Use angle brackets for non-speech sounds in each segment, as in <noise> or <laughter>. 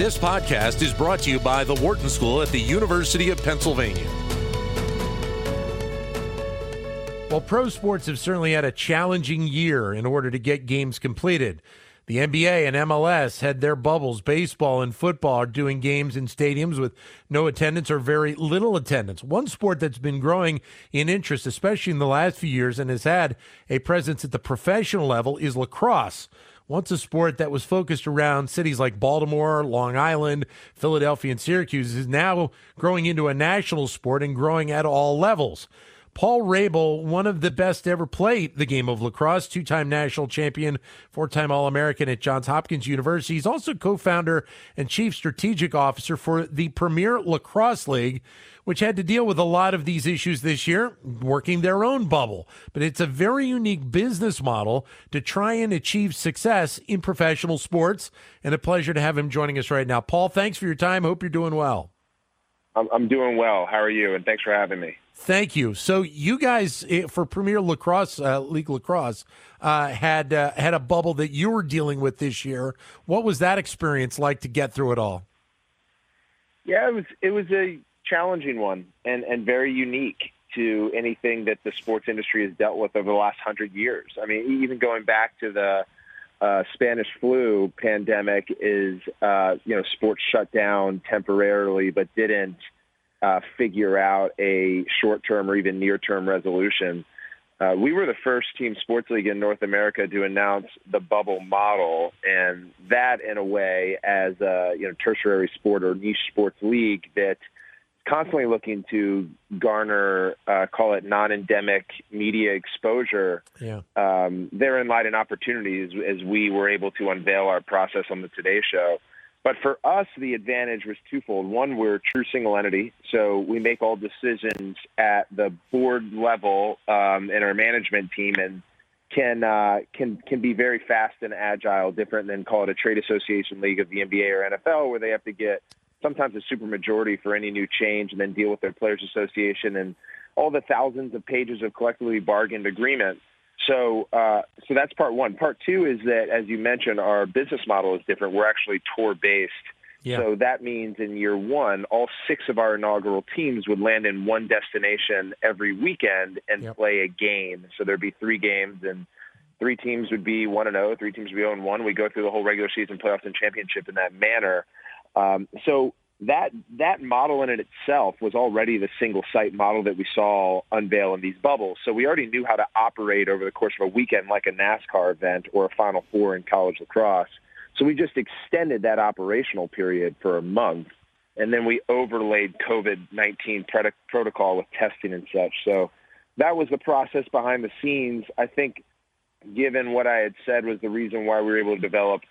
This podcast is brought to you by the Wharton School at the University of Pennsylvania. Well, pro sports have certainly had a challenging year in order to get games completed. The NBA and MLS had their bubbles. Baseball and football are doing games in stadiums with no attendance or very little attendance. One sport that's been growing in interest, especially in the last few years, and has had a presence at the professional level, is lacrosse. Once a sport that was focused around cities like Baltimore, Long Island, Philadelphia, and Syracuse, is now growing into a national sport and growing at all levels. Paul Rabil, one of the best ever played the game of lacrosse, two time national champion, four time All American at Johns Hopkins University. He's also co founder and chief strategic officer for the Premier Lacrosse League, which had to deal with a lot of these issues this year, working their own bubble. But it's a very unique business model to try and achieve success in professional sports. And a pleasure to have him joining us right now. Paul, thanks for your time. Hope you're doing well. I'm, doing well. How are you? And thanks for having me. Thank you. So you guys eh, for Premier Lacrosse uh, League Lacrosse uh, had uh, had a bubble that you were dealing with this year. What was that experience like to get through it all? Yeah, it was it was a challenging one and and very unique to anything that the sports industry has dealt with over the last hundred years. I mean, even going back to the uh, Spanish flu pandemic, is uh, you know sports shut down temporarily, but didn't uh, figure out a short-term or even near-term resolution. Uh, we were the first team sports league in North America to announce the bubble model, and that, in a way, as a you know tertiary sport or niche sports league that constantly looking to garner, uh, call it non-endemic media exposure. Yeah. Um, therein lied an opportunity as, as we were able to unveil our process on the Today Show. But for us, the advantage was twofold. One, we're a true single entity, so we make all decisions at the board level um, and our management team, and can uh, can can be very fast and agile, different than call it a trade association league of the NBA or NFL, where they have to get sometimes a supermajority for any new change, and then deal with their players association and all the thousands of pages of collectively bargained agreements so, uh, so that's part one. Part two is that, as you mentioned, our business model is different. We're actually tour based. Yeah. So that means in year one, all six of our inaugural teams would land in one destination every weekend and yep. play a game. So there'd be three games, and three teams would be one and zero. Oh, three teams would be zero oh and one. We go through the whole regular season, playoffs, and championship in that manner. Um, so that that model in it itself was already the single site model that we saw unveil in these bubbles. So we already knew how to operate over the course of a weekend like a NASCAR event or a Final Four in college lacrosse. So we just extended that operational period for a month, and then we overlaid COVID-19 protocol with testing and such. So that was the process behind the scenes. I think, given what I had said, was the reason why we were able to develop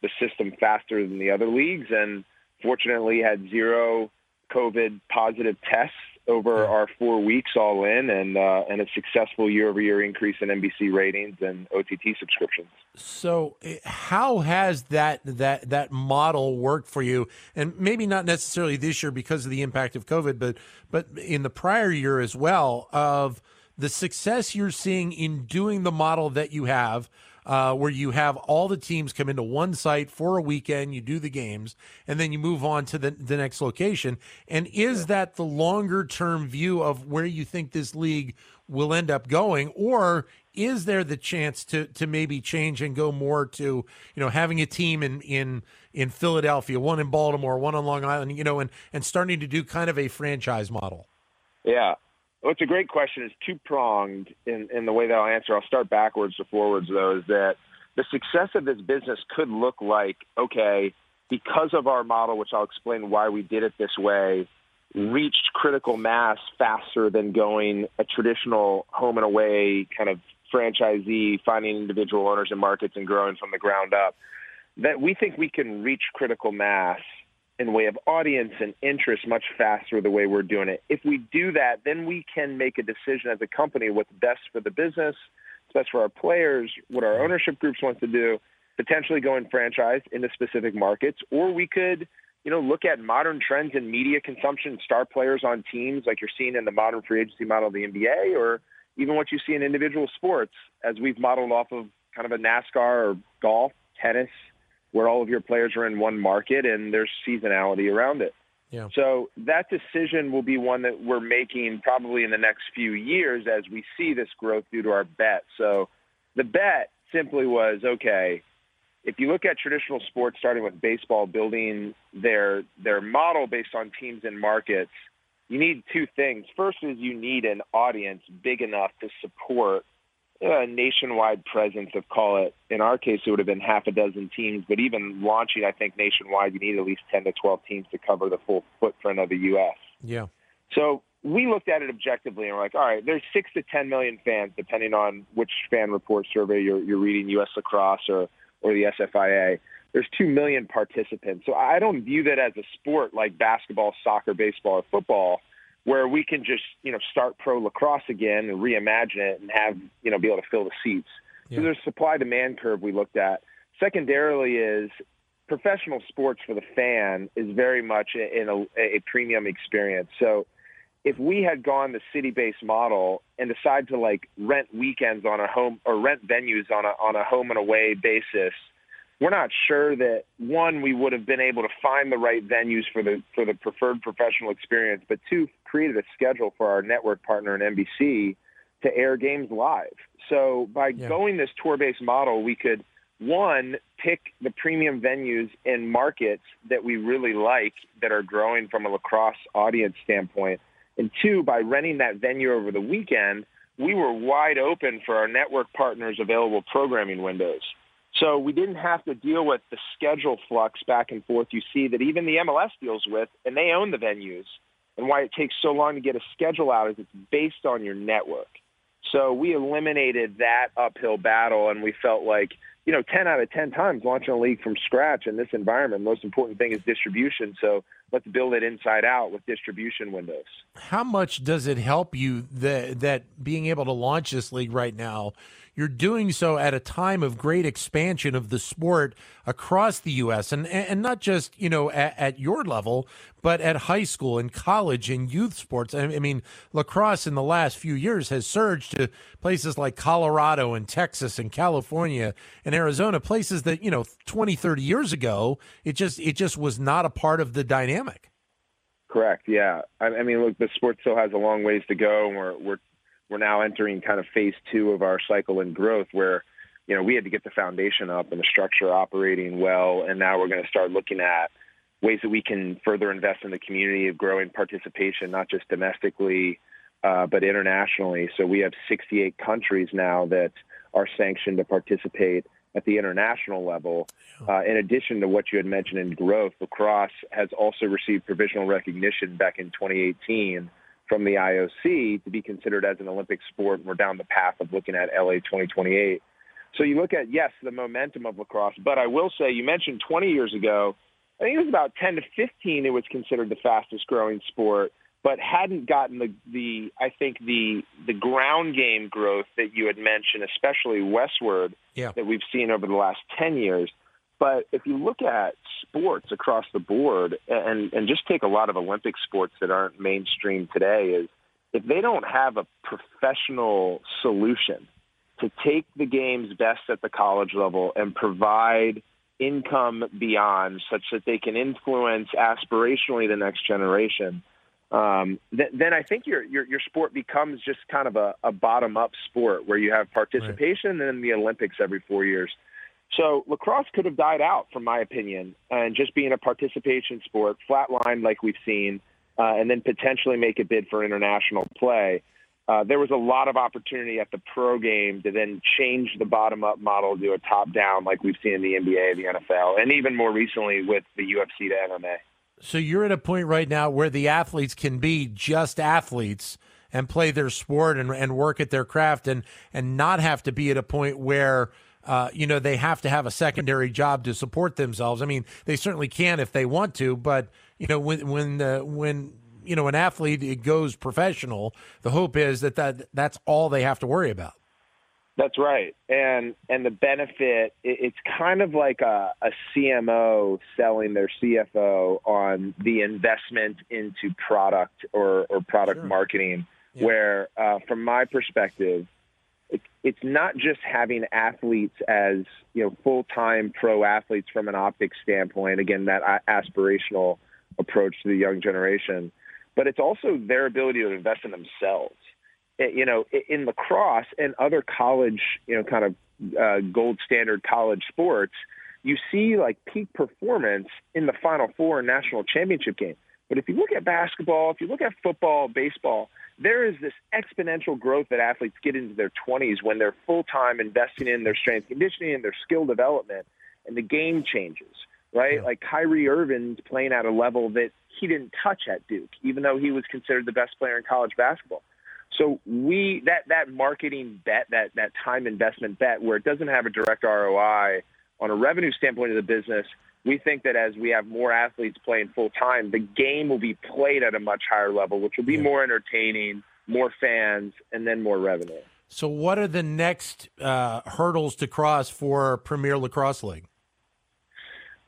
the system faster than the other leagues and fortunately had zero COVID positive tests over our four weeks all in and uh, and a successful year over year increase in NBC ratings and OTT subscriptions. So eh, how has that that that model worked for you and maybe not necessarily this year because of the impact of COVID but but in the prior year as well of the success you're seeing in doing the model that you have uh, where you have all the teams come into one site for a weekend, you do the games, and then you move on to the, the next location. And is that the longer term view of where you think this league will end up going, or is there the chance to to maybe change and go more to you know having a team in in in Philadelphia, one in Baltimore, one on Long Island, you know, and and starting to do kind of a franchise model? Yeah, well, it's a great question. It's two pronged in, in the way that I'll answer. I'll start backwards to forwards, though, is that the success of this business could look like, okay, because of our model, which I'll explain why we did it this way, reached critical mass faster than going a traditional home and away kind of franchisee, finding individual owners and markets and growing from the ground up. That we think we can reach critical mass in way of audience and interest much faster the way we're doing it. If we do that, then we can make a decision as a company what's best for the business, what's best for our players, what our ownership groups want to do, potentially go going franchise into specific markets, or we could, you know, look at modern trends in media consumption, star players on teams like you're seeing in the modern free agency model of the NBA, or even what you see in individual sports as we've modeled off of kind of a NASCAR or golf, tennis, where all of your players are in one market and there's seasonality around it. Yeah. So that decision will be one that we're making probably in the next few years as we see this growth due to our bet. So the bet simply was okay. If you look at traditional sports, starting with baseball, building their their model based on teams and markets, you need two things. First is you need an audience big enough to support a nationwide presence of call it in our case it would have been half a dozen teams but even launching i think nationwide you need at least 10 to 12 teams to cover the full footprint of the us yeah. So we looked at it objectively and we're like all right there's 6 to 10 million fans depending on which fan report survey you're, you're reading us lacrosse or, or the sfia there's 2 million participants. So i don't view that as a sport like basketball soccer baseball or football where we can just you know start pro lacrosse again and reimagine it and have you know be able to fill the seats. Yeah. So there's supply demand curve we looked at. Secondarily is professional sports for the fan is very much in a, a premium experience. So if we had gone the city-based model and decided to like rent weekends on a home or rent venues on a on a home and away basis we're not sure that one we would have been able to find the right venues for the for the preferred professional experience, but two created a schedule for our network partner in NBC to air games live. So by yeah. going this tour-based model, we could one pick the premium venues in markets that we really like that are growing from a lacrosse audience standpoint, and two by renting that venue over the weekend, we were wide open for our network partners' available programming windows. So we didn't have to deal with the schedule flux back and forth you see that even the MLS deals with, and they own the venues. And why it takes so long to get a schedule out is it's based on your network. So we eliminated that uphill battle, and we felt like, you know, 10 out of 10 times launching a league from scratch in this environment, the most important thing is distribution. So let's build it inside out with distribution windows. How much does it help you that, that being able to launch this league right now? You're doing so at a time of great expansion of the sport across the U.S. and and not just you know at, at your level, but at high school and college and youth sports. I mean, lacrosse in the last few years has surged to places like Colorado and Texas and California and Arizona, places that you know 20, 30 years ago it just it just was not a part of the dynamic. Correct. Yeah. I, I mean, look, the sport still has a long ways to go, and we're we're we're now entering kind of phase two of our cycle and growth where you know we had to get the foundation up and the structure operating well and now we're going to start looking at ways that we can further invest in the community of growing participation not just domestically uh, but internationally so we have 68 countries now that are sanctioned to participate at the international level. Uh, in addition to what you had mentioned in growth, lacrosse has also received provisional recognition back in 2018 from the IOC to be considered as an Olympic sport. We're down the path of looking at LA 2028. So you look at, yes, the momentum of lacrosse, but I will say, you mentioned 20 years ago, I think it was about 10 to 15, it was considered the fastest growing sport, but hadn't gotten the, the I think, the, the ground game growth that you had mentioned, especially westward, yeah. that we've seen over the last 10 years. But if you look at sports across the board, and and just take a lot of Olympic sports that aren't mainstream today, is if they don't have a professional solution to take the game's best at the college level and provide income beyond such that they can influence aspirationally the next generation, um, th- then I think your, your, your sport becomes just kind of a, a bottom up sport where you have participation right. in the Olympics every four years. So lacrosse could have died out, from my opinion, and just being a participation sport, flatline like we've seen, uh, and then potentially make a bid for international play. Uh, there was a lot of opportunity at the pro game to then change the bottom up model to a top down like we've seen in the NBA, the NFL, and even more recently with the UFC to MMA. So you're at a point right now where the athletes can be just athletes and play their sport and, and work at their craft and, and not have to be at a point where – uh, you know, they have to have a secondary job to support themselves. I mean, they certainly can if they want to, but you know, when when uh, when you know an athlete it goes professional, the hope is that, that that's all they have to worry about. That's right, and and the benefit it's kind of like a, a CMO selling their CFO on the investment into product or or product sure. marketing. Yeah. Where, uh, from my perspective, it's not just having athletes as you know full-time pro athletes from an optics standpoint. Again, that aspirational approach to the young generation, but it's also their ability to invest in themselves. You know, in lacrosse and other college, you know, kind of uh, gold standard college sports, you see like peak performance in the Final Four national championship game. But if you look at basketball, if you look at football, baseball, there is this exponential growth that athletes get into their 20s when they're full time investing in their strength conditioning and their skill development, and the game changes, right? Yeah. Like Kyrie Irving's playing at a level that he didn't touch at Duke, even though he was considered the best player in college basketball. So we that that marketing bet, that that time investment bet, where it doesn't have a direct ROI on a revenue standpoint of the business, we think that as we have more athletes playing full time, the game will be played at a much higher level, which will be yeah. more entertaining, more fans, and then more revenue. So, what are the next uh, hurdles to cross for Premier Lacrosse League?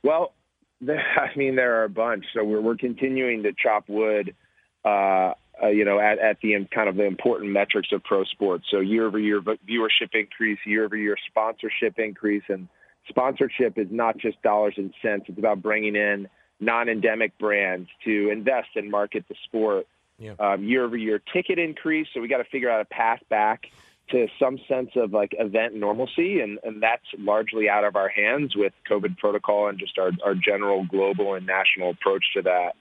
Well, there, <laughs> I mean, there are a bunch. So we're we're continuing to chop wood. Uh, uh, you know, at, at the kind of the important metrics of pro sports. So year over year viewership increase, year over year sponsorship increase, and sponsorship is not just dollars and cents. It's about bringing in non-endemic brands to invest and market the sport. Yeah. Um, year over year ticket increase. So we got to figure out a path back to some sense of like event normalcy, and, and that's largely out of our hands with COVID protocol and just our, our general global and national approach to that.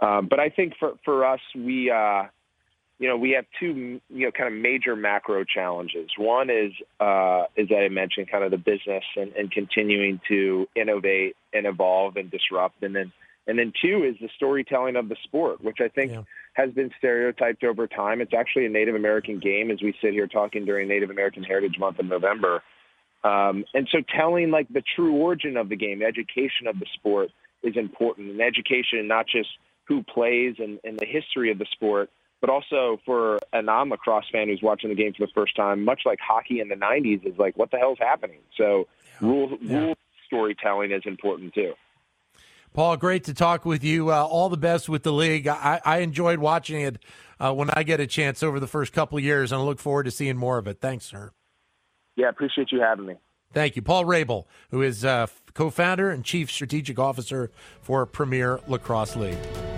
Um, but I think for for us, we uh, you know, we have two, you know, kind of major macro challenges. One is, uh, as I mentioned, kind of the business and, and continuing to innovate and evolve and disrupt. And then, and then two is the storytelling of the sport, which I think yeah. has been stereotyped over time. It's actually a Native American game as we sit here talking during Native American Heritage Month in November. Um, and so telling like the true origin of the game, education of the sport is important. And education, and not just who plays and, and the history of the sport, but also for a non-lacrosse fan who's watching the game for the first time, much like hockey in the 90s, is like, what the hell's happening? So yeah. rule, yeah. rule storytelling is important too. Paul, great to talk with you. Uh, all the best with the league. I, I enjoyed watching it uh, when I get a chance over the first couple of years, and I look forward to seeing more of it. Thanks, sir. Yeah, appreciate you having me. Thank you. Paul Rabil, who is uh, co founder and chief strategic officer for Premier Lacrosse League.